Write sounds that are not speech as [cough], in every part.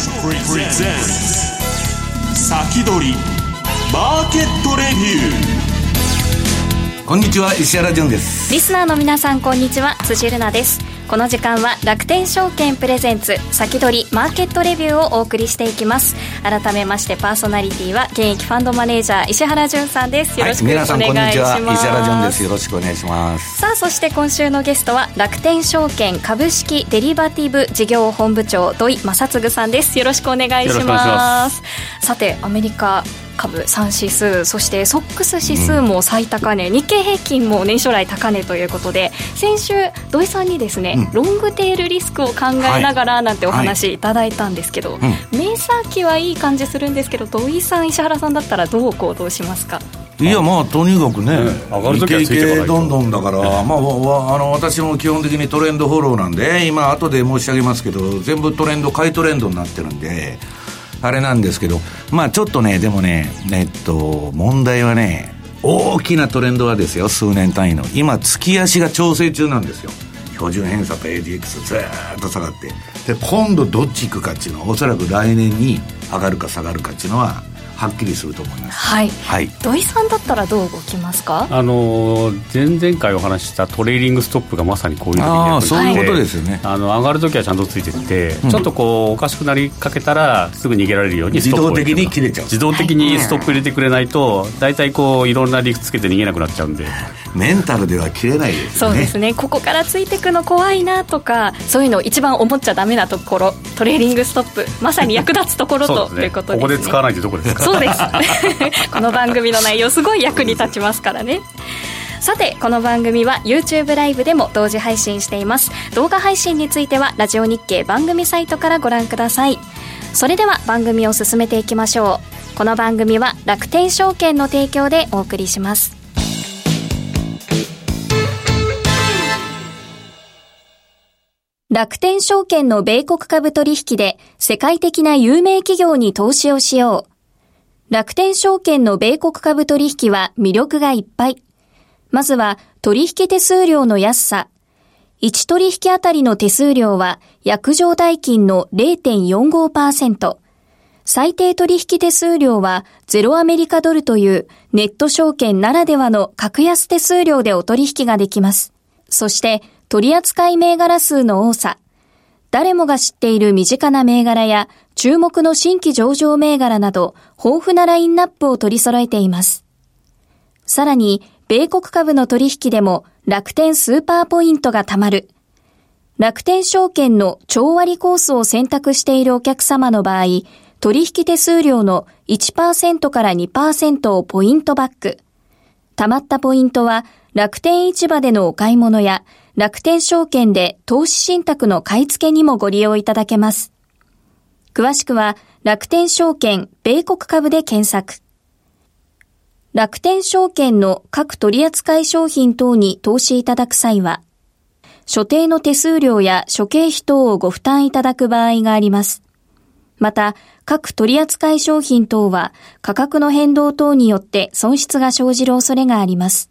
先取りマーケットレビューこんにちは石原潤です。リスナーの皆さんこんにちは。辻るなですこの時間は楽天証券プレゼンツ先取りマーケットレビューをお送りしていきます。改めましてパーソナリティは現役ファンドマネージャー石原潤さんです。よろしくお願いします、はい、皆さんこんにちは。石原潤です。よろしくお願いします。さあそして今週のゲストは楽天証券株式デリバティブ事業本部長土井正嗣さんです。よろしくお願いします。さてアメリカ株3指数そしてソックス指数も最高値、うん、日経平均も年初来高値ということで先週土井さんにですね、うん、ロングテールリスクを考えながらなんてお話いただいたんですけど、はいはい、目先はいい感じするんですけど土井さん石原さんだったらどう行動しますか？いやまあとにかくね、上がる時はついてどんどんだから、まあ、あの私も基本的にトレンドフォローなんで、今、後で申し上げますけど、全部トレンド、買いトレンドになってるんで、あれなんですけど、まあちょっとね、でもね、えっと、問題はね、大きなトレンドはですよ、数年単位の。今、月足が調整中なんですよ。標準偏差と ADX ずっと下がって。で、今度どっち行くかっていうのは、おそらく来年に上がるか下がるかっていうのは、はっきりすると思います。はい。はい。土井さんだったらどう動きますか？あの前々回お話したトレーリングストップがまさにこういう時にそういうことですよね。あの上がる時はちゃんとついてて、うん、ちょっとこうおかしくなりかけたらすぐ逃げられるように自動的に切れちゃう。自動的にストップ入れてくれないと、大体こういろんな理屈つけて逃げなくなっちゃうんで。メンタルでは切れないですね。そうですね。ここからついてくの怖いなとか、そういうの一番思っちゃダメなところ、トレーリングストップまさに役立つところと、ね、いうことです、ね、ここで使わないってどこですか。そうです。[laughs] この番組の内容すごい役に立ちますからね。さてこの番組は YouTube ライブでも同時配信しています。動画配信についてはラジオ日経番組サイトからご覧ください。それでは番組を進めていきましょう。この番組は楽天証券の提供でお送りします。楽天証券の米国株取引で世界的な有名企業に投資をしよう楽天証券の米国株取引は魅力がいっぱい。まずは取引手数料の安さ。1取引あたりの手数料は約定代金の0.45%。最低取引手数料はゼロアメリカドルというネット証券ならではの格安手数料でお取引ができます。そして取扱い銘柄数の多さ。誰もが知っている身近な銘柄や注目の新規上場銘柄など豊富なラインナップを取り揃えています。さらに、米国株の取引でも楽天スーパーポイントが貯まる。楽天証券の超割コースを選択しているお客様の場合、取引手数料の1%から2%をポイントバック。貯まったポイントは楽天市場でのお買い物や楽天証券で投資信託の買い付けにもご利用いただけます。詳しくは楽天証券米国株で検索。楽天証券の各取扱商品等に投資いただく際は、所定の手数料や諸経費等をご負担いただく場合があります。また、各取扱商品等は価格の変動等によって損失が生じる恐れがあります。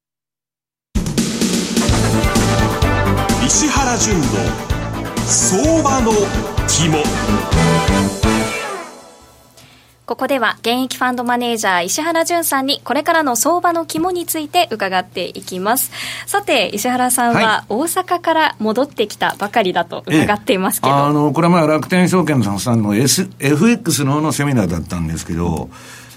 石原淳の相場の肝。ここでは現役ファンドマネージャー石原淳さんにこれからの相場の肝について伺っていきます。さて石原さんは大阪から戻ってきたばかりだと伺っていますけど、あのこれはまあ楽天証券さんの、S、FX ののセミナーだったんですけど、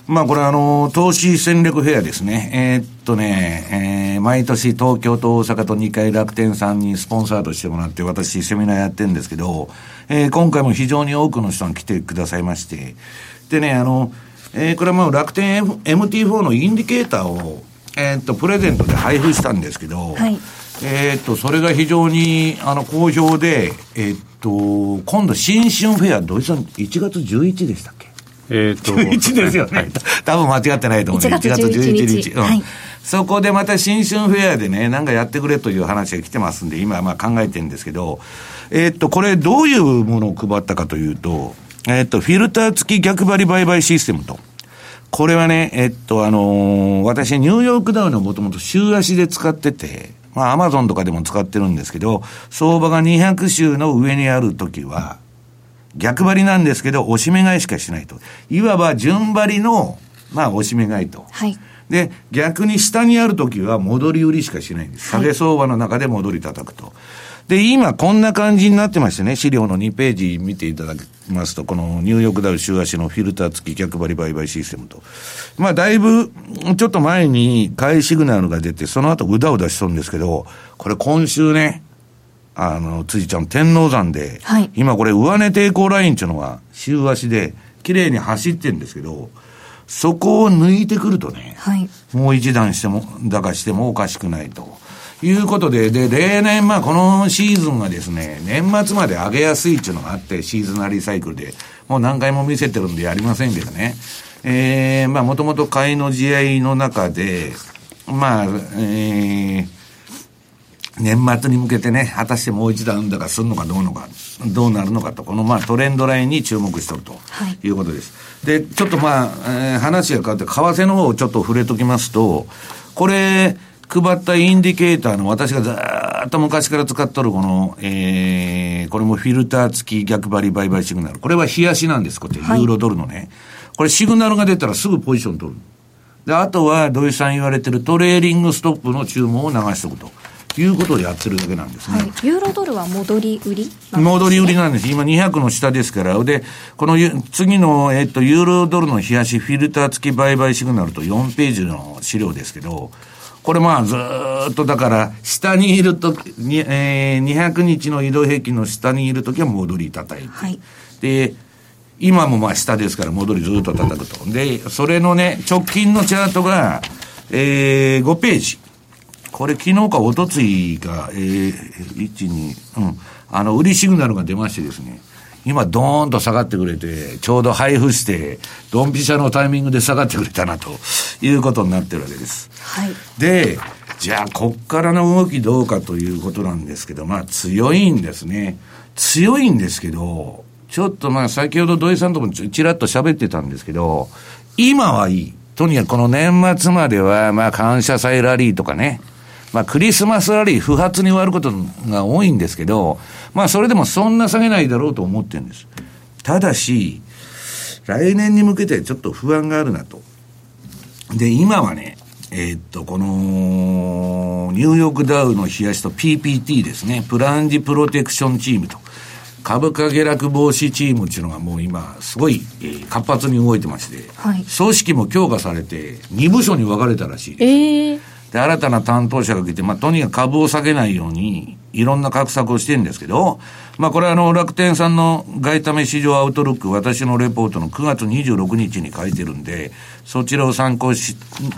まあこれあの、投資戦略フェアですね。えー、っとね、えー、毎年東京と大阪と2回楽天さんにスポンサーとしてもらって私セミナーやってるんですけど、えー、今回も非常に多くの人が来てくださいまして、でね、あの、えー、これはもう楽天 MT4 のインディケーターを、えー、っと、プレゼントで配布したんですけど、はい、えっと、それが非常に、あの、好評で、えー、っと、今度新春フェア、土井さん、1月11でしたっけ？えっ、と。11ですよね。はい、多分間違ってないと思う、ね。1月11日。うん、はい、そこでまた新春フェアでね、なんかやってくれという話が来てますんで、今まあ考えてるんですけど、えっ、と、これどういうものを配ったかというと、えっ、と、フィルター付き逆張り売買システムと。これはね、えっと、あのー、私、ニューヨークダウンのもともと週足で使ってて、まあ、アマゾンとかでも使ってるんですけど、相場が200週の上にあるときは、逆張りなんですけど、押し目買いしかしないと。いわば順張りの、まあ、押し目買いと。はい。で、逆に下にあるときは戻り売りしかしないんです。下げ相場の中で戻り叩くと。で、今こんな感じになってましてね、資料の2ページ見ていただきますと、このニューヨークダウ週足のフィルター付き逆張り売買システムと。まあ、だいぶ、ちょっと前に買いシグナルが出て、その後うだうだしそうんですけど、これ今週ね、あの、辻ちゃん、天王山で、はい、今これ上値抵抗ラインっていうのが週足で綺麗に走ってるんですけど、そこを抜いてくるとね、はい、もう一段しても、だかしてもおかしくないと。いうことで、で、例年、まあ、このシーズンはですね、年末まで上げやすいっていうのがあって、シーズナリーサイクルで、もう何回も見せてるんでやりませんけどね。えー、まあ、もともと買いの試合の中で、まあ、えー、年末に向けてね、果たしてもう一段高するのかどうのか、どうなるのかと、このまあトレンドラインに注目しとるということです。はい、で、ちょっとまあ、えー、話が変わって、為替の方をちょっと触れときますと、これ、配ったインディケーターの私がずっと昔から使っとるこの、えー、これもフィルター付き逆張り売買シグナル。これは冷やしなんです、こっち、ユーロドルのね。これシグナルが出たらすぐポジション取る。で、あとは土井さん言われてるトレーリングストップの注文を流しておくと。いうことをやってるだけなんですね。はい、ユーロドルは戻り売り、ね、戻り売りなんです。今200の下ですから。で、この次の、えっと、ユーロドルの冷やしフィルター付き売買シグナルと4ページの資料ですけど、これまあずっとだから、下にいるとに、えー、200日の移動平均の下にいるときは戻り叩いて、はい、で、今もまあ下ですから戻りずっと叩くと。で、それのね、直近のチャートが、えー、5ページ。これ昨日か一昨日か、えー、1、2、うん。あの、売りシグナルが出ましてですね。今、ドーンと下がってくれて、ちょうど配布して、ドンピシャのタイミングで下がってくれたな、ということになってるわけです。はい。で、じゃあ、こっからの動きどうかということなんですけど、まあ、強いんですね。強いんですけど、ちょっとまあ、先ほど土井さんともちらっと喋ってたんですけど、今はいい。とにかくこの年末までは、まあ、感謝祭ラリーとかね、まあ、クリスマスラリー不発に終わることが多いんですけど、まあ、それでもそんな下げないだろうと思ってるんです。ただし、来年に向けてちょっと不安があるなと。で、今はね、えー、っと、この、ニューヨークダウの冷やしと PPT ですね、プランジプロテクションチームと、株価下落防止チームっていうのがもう今、すごい、えー、活発に動いてまして、はい、組織も強化されて、2部署に分かれたらしいです。えーで、新たな担当者が来て、まあ、とにかく株を下げないように、いろんな画策をしてるんですけど、まあ、これはあの、楽天さんの外為市場アウトルック、私のレポートの9月26日に書いてるんで、そちらを参考し、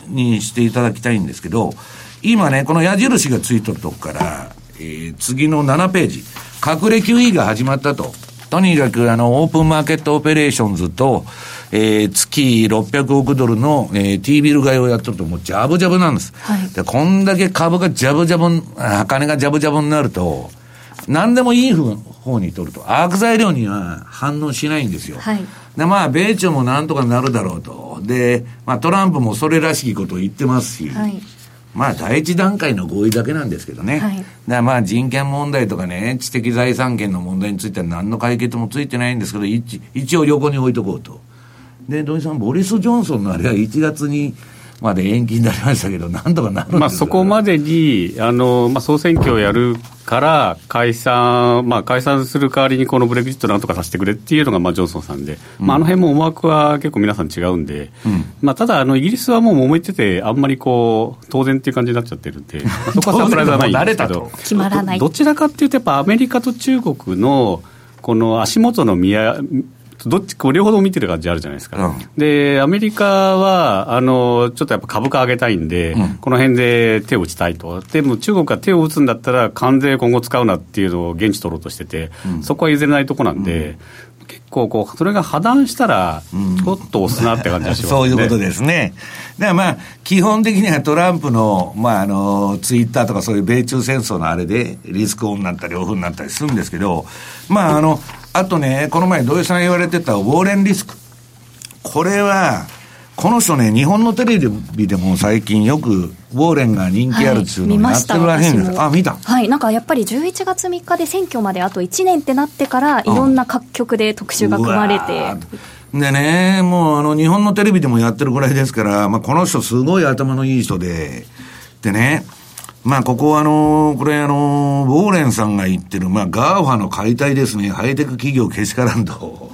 にしていただきたいんですけど、今ね、この矢印がついとるとこから、えー、次の7ページ、隠れ QE が始まったと。とにかくあの、オープンマーケットオペレーションズと、えー、月600億ドルの、えー、T ビル買いをやってると、もうジャブジャブなんです。はい、で、こんだけ株がジャブジャブ、金がジャブジャブになると、何でもいい方に取ると、悪材料には反応しないんですよ。はい、で、まあ、米中もなんとかなるだろうと。で、まあ、トランプもそれらしきことを言ってますし、はい、まあ、第一段階の合意だけなんですけどね。はい、だまあ、人権問題とかね、知的財産権の問題については何の解決もついてないんですけど、一一応横に置いとこうと。で、土井さん、ボリス・ジョンソンのあれは1月に、まで延期になりましたけど、なんとかなるまあそこまでにあの、まあ、総選挙をやるから解散、まあ、解散する代わりにこのブレグジットなんとかさせてくれっていうのが、まあ、ジョンソンさんで、うん、まあ、あの辺も思惑は結構皆さん違うんで、うん、まあ、ただあの、イギリスはもう揉めてて、あんまりこう当然っていう感じになっちゃってるんで、[laughs] そこはサプライズはないんですけど、決まらない。どちらかっていうと、やっぱアメリカと中国のこの足元の見やどっちこう両方見てる感じあるじゃないですか、うん、でアメリカはあのちょっとやっぱ株価上げたいんで、うん、この辺で手を打ちたいと、でも中国が手を打つんだったら、関税今後使うなっていうのを現地取ろうとしてて、うん、そこは譲れないとこなんで、結構こう、それが破談したら、ちょっと押すなって感じがします、ね、[laughs] そういうことですね。だからまあ、基本的にはトランプの、まあ、あの、ツイッターとかそういう米中戦争のあれで、リスクオンになったりオフになったりするんですけど、まあ、あの、あとね、この前土井さん言われてたウォーレンリスク。これは、この人ね、日本のテレビでも最近よく、ウォーレンが人気あるっていうのをやってるらしいんです、はい、あ、見た？はい、なんかやっぱり11月3日で選挙まであと1年ってなってから、いろんな各局で特集が組まれて。でね、もうあの、日本のテレビでもやってるぐらいですから、まあ、この人すごい頭のいい人で、でね、まあ、ここはあの、これあの、ウォーレンさんが言ってる、まあ、 GAFA の解体ですね、ハイテク企業けしからんと。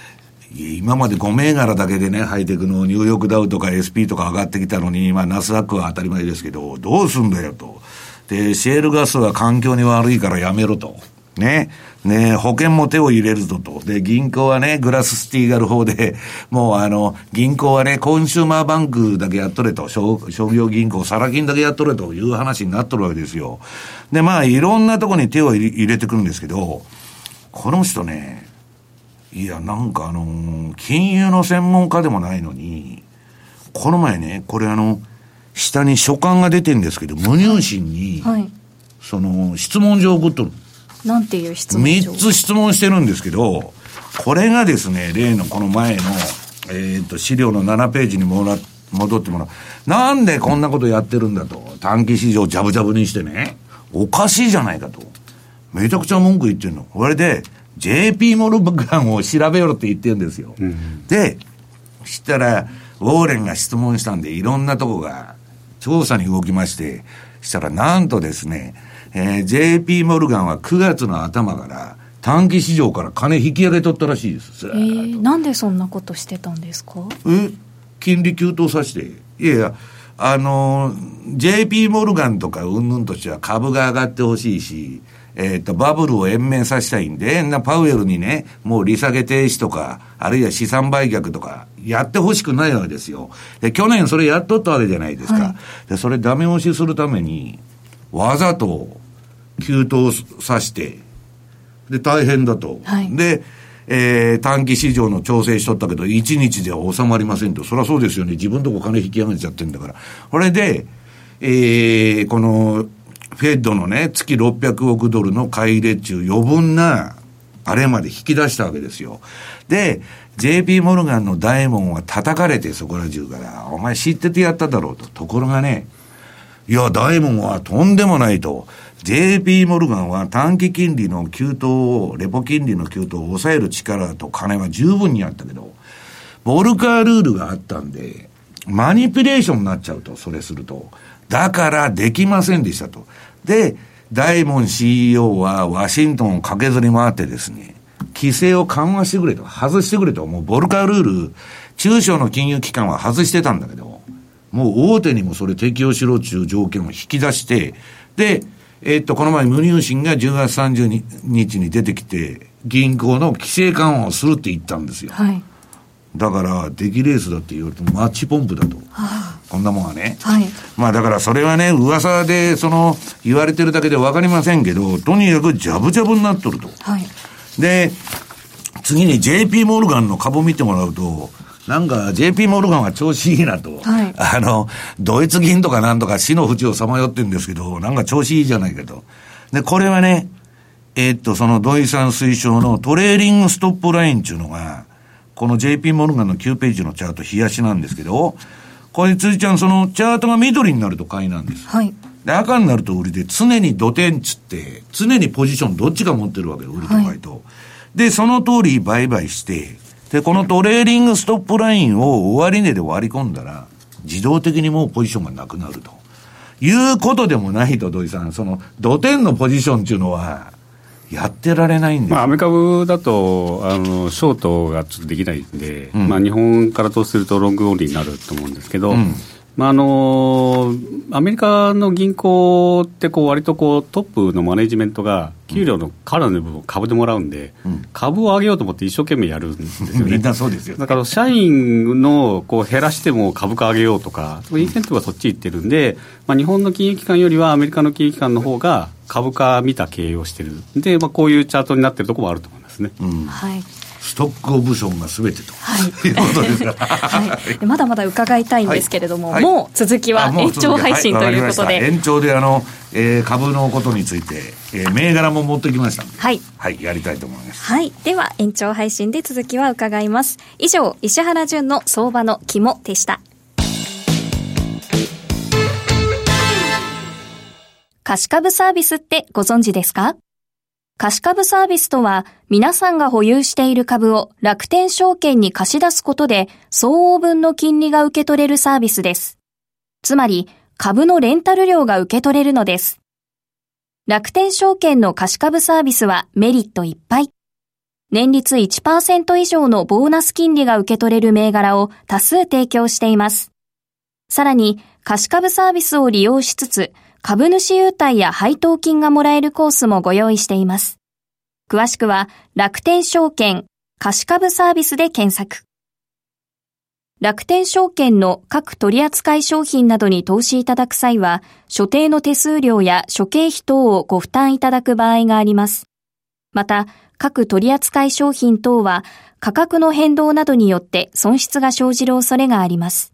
[laughs] 今まで5銘柄だけでね、ハイテクのニューヨークダウとか S&P とか上がってきたのに、まあ、ナスダックは当たり前ですけど、どうすんだよと。で、シェールガスは環境に悪いからやめろと。ね。ね保険も手を入れるぞと。で、銀行はね、グラススティーガル法で、もうあの、銀行はね、 consumer bank だけやっとれと、商業銀行、サラ金だけやっとれという話になっとるわけですよ。で、まあ、いろんなとこに手を入れてくるんですけど、この人ね、いや、なんかあのー、金融の専門家でもないのに、この前ね、これあの、下に書簡が出てるんですけど、無入信に、はい、その、質問状送っとる。なんていう質問状 ?3 つ質問してるんですけど、これがですね、例のこの前の、えっ、ー、と、資料の7ページにもら戻ってもらう。なんでこんなことやってるんだと。短期市場ジャブジャブにしてね。おかしいじゃないかと。めちゃくちゃ文句言ってるの。これで、JP モルガンを調べろって言ってるんですよ。うん、で、したら、ウォーレンが質問したんで、いろんなとこが調査に動きまして、したらなんとですね、えー、JP モルガンは9月の頭から短期市場から金引き上げとったらしいです。えー、なんでそんなことしてたんですか？え金利急騰させて。いやいや、あの、JP モルガンとかうんぬんとしては株が上がってほしいし、えっ、ー、と、バブルを延命させたいんで、なパウエルにね、もう利下げ停止とか、あるいは資産売却とか、やってほしくないわけですよ。で、去年それやっとったわけじゃないですか。はい、で、それダメ押しするために、わざと、急騰させて、で、大変だと。はい、で、えー、短期市場の調整しとったけど、1日では収まりませんと。そりゃそうですよね。自分とこ金引き上げちゃってんだから。これで、えー、この、フェッドのね、月600億ドルの買い入れ中余分な、あれまで引き出したわけですよ。で、JP モルガンの大門は叩かれてそこら中から、お前知っててやっただろうと。ところがね、いや、大門はとんでもないと。JP モルガンは短期金利の急騰を、レポ金利の急騰を抑える力と金は十分にあったけど、ボルカールールがあったんで、マニピュレーションになっちゃうと、それすると。だからできませんでしたと。で、大門 CEO はワシントンを駆けずり回ってですね、規制を緩和してくれと、外してくれと、もうボルカールール、中小の金融機関は外してたんだけど、もう大手にもそれ適用しろっていう条件を引き出して、で、えー、っと、この前無入信が10月30日に出てきて、銀行の規制緩和をするって言ったんですよ。はい。だから、出来レースだって言われてもマッチポンプだと。はあ、こんなもんはね。はい。まあだからそれはね、噂で、その、言われてるだけでわかりませんけど、とにかくジャブジャブになっとると。はい。で、次に JP モルガンの株見てもらうと、なんか JP モルガンは調子いいなと。はい。あの、ドイツ銀とかなんとか死の淵をさまよってるんですけど、なんか調子いいじゃないかと。で、これはね、えー、っと、その土井さん推奨のトレーリングストップラインっていうのが、この JP モルガンの9ページのチャート、冷やしなんですけど、これ、辻ちゃん、そのチャートが緑になると買いなんです。はい。で、赤になると売りで、常に土天つって、常にポジションどっちが持ってるわけよ、売りと買いと。はい、で、その通り売買して、で、このトレーリングストップラインを終値で割り込んだら、自動的にもうポジションがなくなると。いうことでもないと、土井さん。その、土天のポジションっていうのは、やってられないんです、まあ、アメリカ株だとあのショートがちょっとできないんで、うん、まあ、日本から投資するとロングオンリーになると思うんですけど、うん、まあ、あのアメリカの銀行ってこう割とこうトップのマネジメントが給料のからの部分を株でもらうんで、うん、株を上げようと思って一生懸命やるんですよね。[laughs] みんなそうですよ。だから社員のこう減らしても株価上げようとか、インセンティブはそっち行ってるんで、まあ、日本の金融機関よりはアメリカの金融機関の方が株価見た経営をしてるで、まあ、こういうチャートになってるところもあると思いますね。うん、はいストックオプションがすべてと、はい、いうことですはい、まだまだ伺いたいんですけれども、はい、もう続きは延長配信ということで、延長であの、えー、株のことについて、えー、銘柄も持ってきましたはい、はい、やりたいと思います。はい。では延長配信で続きは伺います。以上石原淳の相場の肝でした。貸株サービスってご存知ですか？貸し株サービスとは、皆さんが保有している株を楽天証券に貸し出すことで、相応分の金利が受け取れるサービスです。つまり、株のレンタル料が受け取れるのです。楽天証券の貸し株サービスはメリットいっぱい。年率1%以上のボーナス金利が受け取れる銘柄を多数提供しています。さらに、貸し株サービスを利用しつつ、株主優待や配当金がもらえるコースもご用意しています。詳しくは楽天証券貸株サービスで検索。楽天証券の各取扱商品などに投資いただく際は、所定の手数料や諸経費等をご負担いただく場合があります。また、各取扱商品等は価格の変動などによって損失が生じる恐れがあります。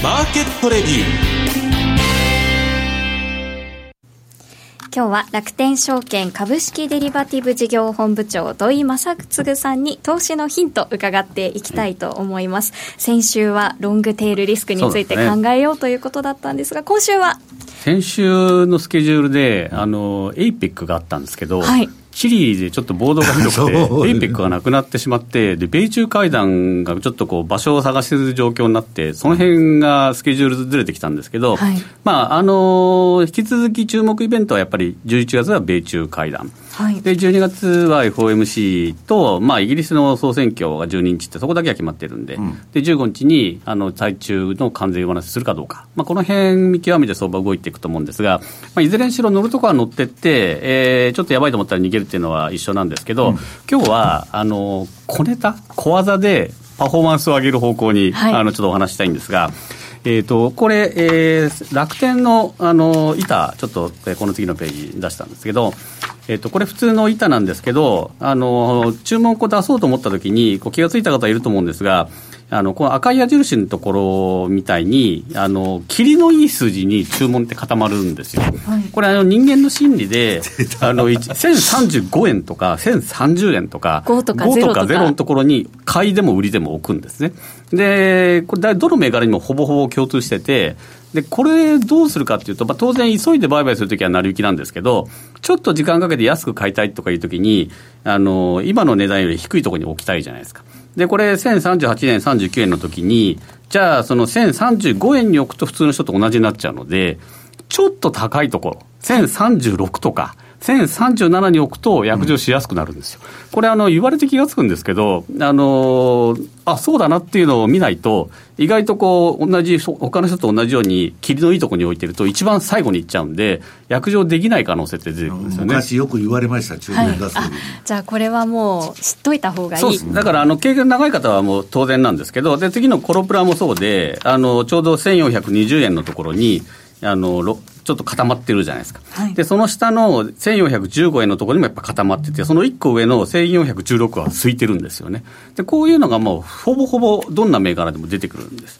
マーケットレビュー。今日は楽天証券株式デリバティブ事業本部長土井正嗣さんに投資のヒント伺っていきたいと思います、はい、先週はロングテールリスクについて考えようということだったんですが、今週は？先週のスケジュールであの APEC があったんですけど、はい、チリでちょっと暴動がひどくて、[laughs] APEC がなくなってしまって、で米中会談がちょっとこう場所を探してる状況になって、その辺がスケジュールずれてきたんですけど、はい、まああの引き続き注目イベントはやっぱり11月は米中会談。はい、で12月は FOMC と、まあ、イギリスの総選挙が12日って、そこだけは決まってるんで、うん、で15日にあの対中の関税上乗せするかどうか、まあ、この辺見極めて相場動いていくと思うんですが、まあ、いずれにしろ乗るとこは乗ってって、えー、ちょっとやばいと思ったら逃げるっていうのは一緒なんですけど、うん、今日はあの小ネタ、小技でパフォーマンスを上げる方向に、はい、あのちょっとお話したいんですが。えーと、これ、えー、楽天のあの板、ちょっと、え、この次のページ出したんですけど、えーと、これ、普通の板なんですけど、あの注文を出そうと思ったときにこう気がついた方いると思うんですが、あのこの赤い矢印のところみたいに、あの霧のいい数字に注文って固まるんですよ。はい、これあの、人間の心理で、[laughs] あの1035円とか1030円とか、5とか0とか ,0 のところに買いでも売りでも置くんですね。で、これ、どの銘柄にもほぼほぼ共通してて、で、これどうするかっていうと、まあ、当然急いで売買するときは成り行きなんですけど、ちょっと時間かけて安く買いたいとかいうときに、あの、今の値段より低いところに置きたいじゃないですか。で、これ1038円、39円の時に、じゃあその1035円に置くと普通の人と同じになっちゃうので、ちょっと高いところ、1036とか、1037に置くと約定しやすくなるんですよ。これあの言われて気が付くんですけど、あのあそうだなっていうのを見ないと、意外とこう同じ他の人と同じように霧のいいところに置いてると一番最後に行っちゃうんで、約定できない可能性って出てくるんですよね。昔よく言われました、中年出す、はい、じゃあこれはもう知っといた方がいい。だからあの経験長い方はもう当然なんですけど、で次のコロプラもそうで、あのちょうど1420円のところに。あのちょっと固まってるじゃないですか、はい、でその下の1415円のところにもやっぱ固まってて、その1個上の1416は空いてるんですよね、でこういうのがもうほぼほぼどんな銘柄でも出てくるんです。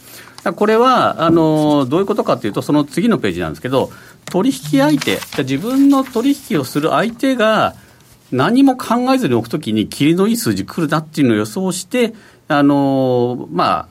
これはあのどういうことかというと、その次のページなんですけど、取引相手、自分の取引をする相手が、何も考えずに置くときに、切りのいい数字来るなっていうのを予想して、あのまあ、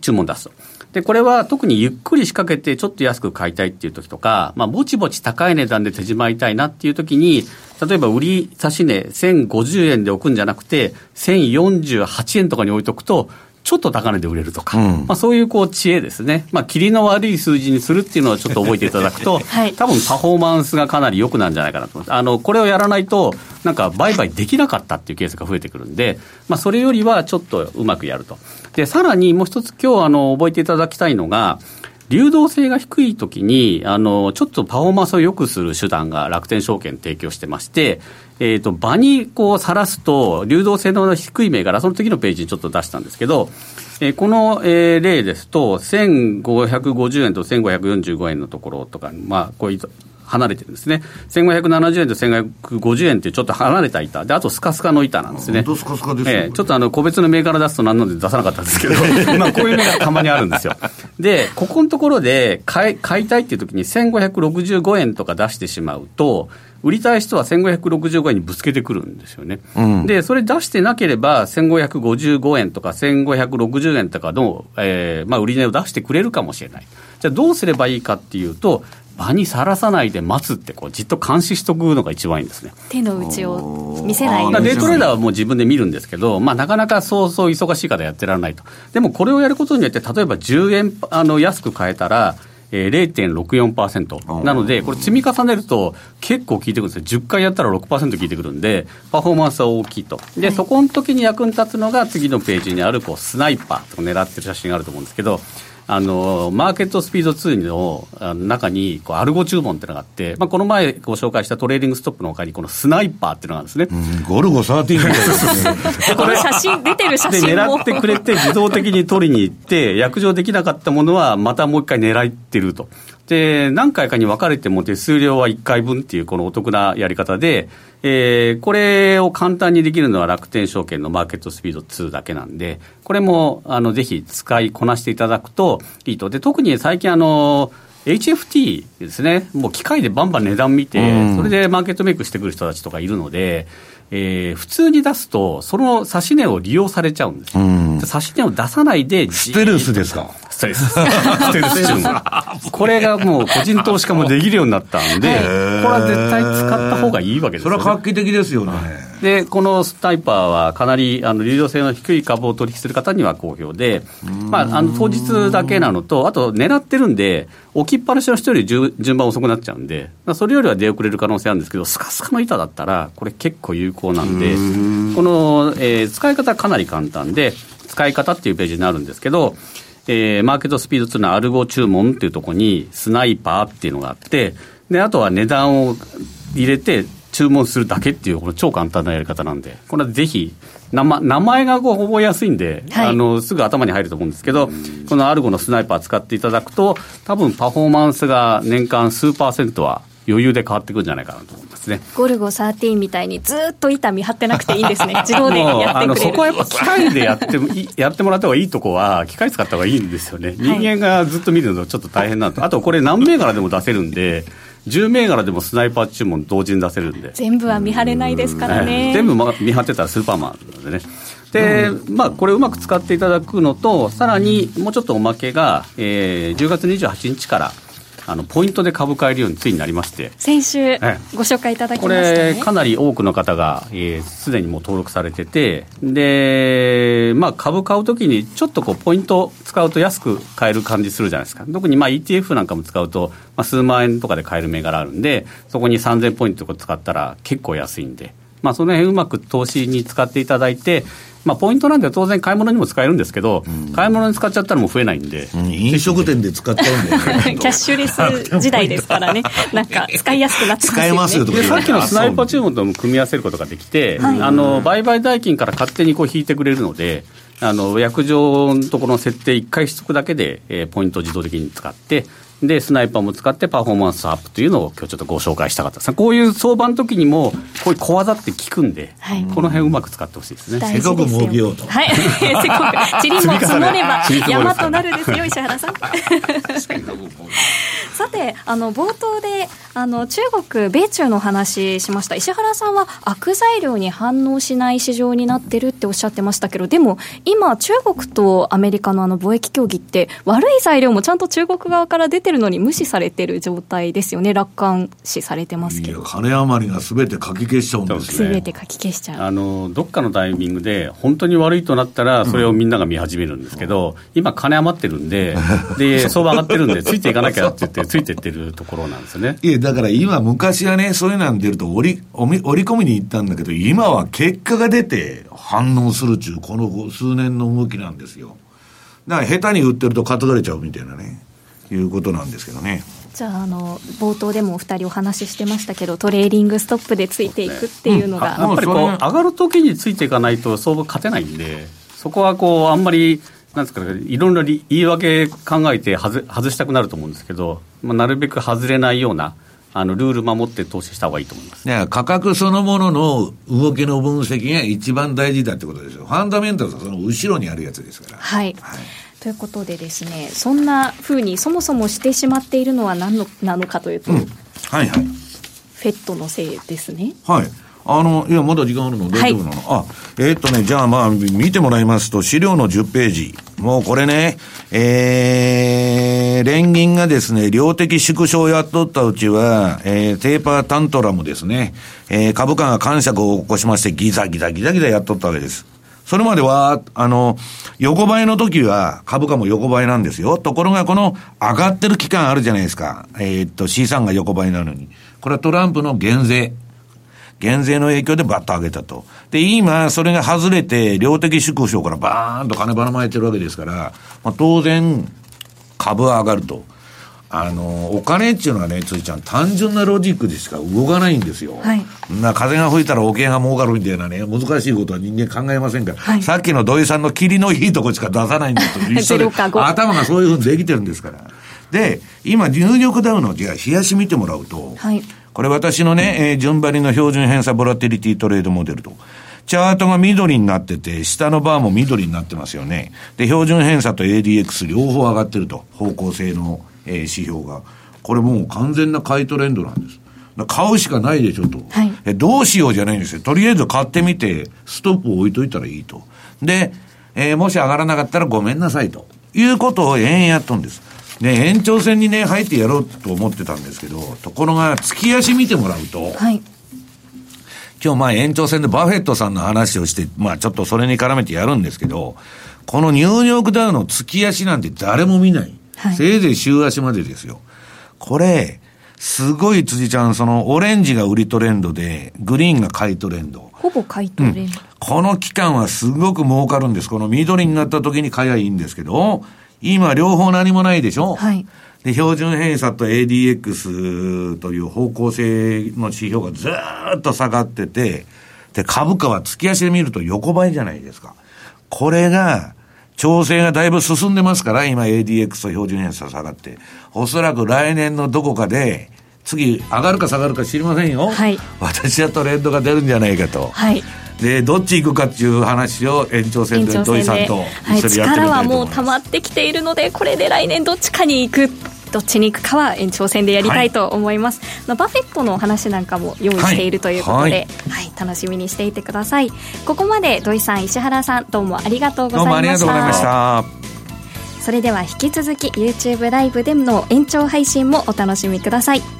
注文出すと。で、これは特にゆっくり仕掛けてちょっと安く買いたいっていう時とか、まあ、ぼちぼち高い値段で手締まいたいなっていう時に、例えば売り差し値1050円で置くんじゃなくて、1048円とかに置いとくと、ちょっと高値で売れるとか、うん、まあ、そういうこう知恵ですね、まあ、霧の悪い数字にするっていうのはちょっと覚えていただくと、[laughs] はい、多分パフォーマンスがかなり良くなるんじゃないかなと思います。あのこれをやらないと、なんか売買できなかったっていうケースが増えてくるんで、まあ、それよりはちょっとうまくやると。で、さらにもう一つ今日あの覚えていただきたいのが、流動性が低いときに、あの、ちょっとパフォーマンスを良くする手段が楽天証券提供してまして、え、ー、と、場にこうさらすと、流動性の低い銘柄、その次のページにちょっと出したんですけど、えー、この、えー、例ですと、1550円と1545円のところとか、まあ、こういう離れてるんですね。1570円と1550円ってちょっと離れた板。で、あとスカスカの板なんですね。スカスカですね、えー、ちょっとあの、個別の銘柄出すと何ので出さなかったんですけど、[laughs] まあこういう銘柄たまにあるんですよ。で、ここのところで買い買いたいっていう時に1565円とか出してしまうと、売りたい人は1565円にぶつけてくるんですよね。うん、で、それ出してなければ、1555円とか1560円とかの、えーまあ、売り値を出してくれるかもしれない。じゃあどうすればいいかっていうと、場にさらさないで待つってこう、じっと監視しとくのが一番いいんですね。手の内を見せないデイトレーダーはもう自分で見るんですけど、まあ、なかなかそうそう忙しい方やってられないと、でもこれをやることによって、例えば10円あの安く買えたら、えー、0.64%なので、これ積み重ねると結構効いてくるんですよ。10回やったら6%効いてくるんで、パフォーマンスは大きいと。で、そこの時に役に立つのが次のページにあるこうスナイパーと狙ってる写真があると思うんですけど、あのマーケットスピード2の中にこうアルゴ注文っていうのがあって、まあ、この前ご紹介したトレーリングストップのほかに、このスナイパーっていうのがあるんですね。うん、ゴルゴ13みたいですね。これ写真、出てる写真も。狙ってくれて、自動的に取りに行って、約定できなかったものは、またもう一回狙ってると。で、何回かに分かれても手数料は1回分っていう、このお得なやり方で、えー、これを簡単にできるのは楽天証券のマーケットスピード2だけなんで、これもあのぜひ使いこなしていただくといいと。で、特に最近あの、HFT ですね、もう機械でバンバン値段見て、それでマーケットメイクしてくる人たちとかいるので、えー、普通に出すと、その指し値を利用されちゃうんですよ。指し値を出さないで、ステルスですか？ス。[laughs] [laughs] これがもう個人投資家もできるようになったんで、これは絶対使った方がいいわけですよ、ね、それは画期的ですよね。で、このスタイパーはかなりあの流動性の低い株を取引する方には好評で、まあ、あの当日だけなのと、あと狙ってるんで、置きっぱなしの人より順番遅くなっちゃうんで、それよりは出遅れる可能性あるんですけど、スカスカの板だったら、これ結構有効なんで、この、えー、使い方はかなり簡単で、使い方っていうページになるんですけど、えー、マーケットスピード2のアルゴ注文っていうところに、スナイパーっていうのがあって、で、あとは値段を入れて、注文するだけっていう、この超簡単なやり方なんで、これはぜひ、名前がこう覚えやすいんで、はい、あのすぐ頭に入ると思うんですけど、このアルゴのスナイパー使っていただくと、多分パフォーマンスが年間数パーセントは余裕で変わってくるんじゃないかなと思いますね。ゴルゴ13みたいにずっと板見張ってなくていいんですね。[laughs] 自動でやってくれる。そこはやっぱ機械でやってやってもらった方がいいとこは、機械使った方がいいんですよね。人間がずっと見るのちょっと大変なんと。あとこれ何銘柄でも出せるんで、10銘柄でもスナイパー注文同時に出せるんで。全部は見張れないですからね。全部見張ってたらスーパーマンなんでね。で、うん、まあ、これをうまく使っていただくのと、さらにもうちょっとおまけが、えー、10月28日から、あのポイントで株買えるようについになりまして。先週ご紹介いただきました、ね、これかなり多くの方がすで、えー、にもう登録されてて。で、まあ、株買うときにちょっとこうポイント使うと安く買える感じするじゃないですか。特にまあ ETF なんかも使うと、まあ、数万円とかで買える銘柄あるんでそこに3000ポイントとか使ったら結構安いんで、まあ、その辺うまく投資に使っていただいてまあ、ポイントなんで当然買い物にも使えるんですけど、うん、買い物に使っちゃったらもう増えないんで、うん、飲食店で使っちゃうんだよね。キャッシュレス時代ですからね。なんか使いやすくなってますよね。使えますよでさっきのスナイパー注文とも組み合わせることができて、はい、あの売買代金から勝手にこう引いてくれるのであの約定のところの設定1回しとくだけで、えー、ポイントを自動的に使ってで、スナイパーも使ってパフォーマンスアップというのを今日ちょっとご紹介したかったです。こういう相場の時にも、こういう小技って効くんで、はい、この辺うまく使ってほしいですね。せっかく儲けようと。はい。せっかく、ちりも積もれば [laughs] 山となるですよ、石原さん。[laughs] さて、あの、冒頭で、あの、中国、米中の話しました。石原さんは悪材料に反応しない市場になってるっておっしゃってましたけど、でも、今、中国とアメリカのあの貿易協議って、悪い材料もちゃんと中国側から出てるのに無視されてる状態ですよね、楽観視されてますけど。金余りがすべて書き消しちゃうんですね。て書き消しちゃう。あの、どっかのタイミングで、本当に悪いとなったら、それをみんなが見始めるんですけど、うん、今、金余ってるんで、で、相場上がってるんで、ついていかなきゃって言って、ついてってるところなんですね。いや、だから今、昔はね、そういうの出ると折り、折り込みに行ったんだけど、今は結果が出て反応するっちゅう、この数年の動きなんですよ。だから下手に売ってると担がれちゃうみたいなね、いうことなんですけどね。じゃああの冒頭でもお二人お話ししてましたけどトレーリングストップでついていくっていうのが、うん、やっぱりこう上がる時についていかないと相場勝てないんでそこはこうあんまりなんですかいろんな言い訳考えて外外したくなると思うんですけど、まあ、なるべく外れないようなあのルール守って投資した方がいいと思います。価格そのものの動きの分析が一番大事だってことですよ。ファンダメンタルはその後ろにあるやつですから。はい、はいということでですね、そんなふうにそもそもしてしまっているのは何のなのかというと、うん、はいはい。フェットのせいですね。はい。あの、いや、まだ時間あるの大丈夫なの、はい、あ、えー、っとね、じゃあまあ、見てもらいますと、資料の10ページ。もうこれね、えー、連銀がですね、量的縮小をやっとったうちは、えー、テーパータントラムですね、えー、株価が感触を起こしまして、ギザギザギザギザやっとったわけです。それまでは、あの、横ばいの時は株価も横ばいなんですよ。ところがこの上がってる期間あるじゃないですか。えー、っと C3 が横ばいなのに。これはトランプの減税。減税の影響でバッと上げたと。で、今、それが外れて、量的縮小からバーンと金ばらまいてるわけですから、まあ、当然、株は上がると。あの、お金っていうのはね、ついちゃん、単純なロジックでしか動かないんですよ。はい。な風が吹いたらおけが儲かるみたいなね、難しいことは人間考えませんから、はい、さっきの土井さんの霧のいいとこしか出さないんだと [laughs] 一緒で、頭がそういうふうにできてるんですから。で、今、入力ダウの、じゃあ、冷やし見てもらうと、はい。これ私のね、えー、順張りの標準偏差ボラティリティトレードモデルと。チャートが緑になってて、下のバーも緑になってますよね。で、標準偏差と ADX 両方上がってると。方向性のえー、指標が。これもう完全な買いトレンドなんです。買うしかないでしょと、はい、え。どうしようじゃないんですよ。とりあえず買ってみて、ストップを置いといたらいいと。で、えー、もし上がらなかったらごめんなさいと。いうことを延々やっとんです。で、延長戦にね、入ってやろうと思ってたんですけど、ところが、月足見てもらうと、はい、今日まあ延長戦でバフェットさんの話をして、まあちょっとそれに絡めてやるんですけど、このニューヨークダウの月足なんて誰も見ない。はい、せいぜい週足までですよ。これ、すごい辻ちゃん、そのオレンジが売りトレンドで、グリーンが買いトレンド。ほぼ買いトレンド、うん、この期間はすごく儲かるんです。この緑になった時に買いはいいんですけど、今両方何もないでしょ？はい。で、標準偏差と ADX という方向性の指標がずっと下がってて、で、株価は月足で見ると横ばいじゃないですか。これが、調整がだいぶ進んでますから、今 ADX と標準偏差下がって。おそらく来年のどこかで、次、上がるか下がるか知りませんよ。はい。私はトレンドが出るんじゃないかと。はい。で、どっち行くかっていう話を延長戦で土井さんと一緒にやってみたいと思います。はい、力はもう溜まってきているので、これで来年どっちかに行くどっちに行くかは延長戦でやりたいと思います、はい、バフェットの話なんかも用意しているということで、はい、はい、楽しみにしていてください。ここまで土井さん石原さんどうもありがとうございました。どうもありがとうございました。それでは引き続き YouTube ライブでの延長配信もお楽しみください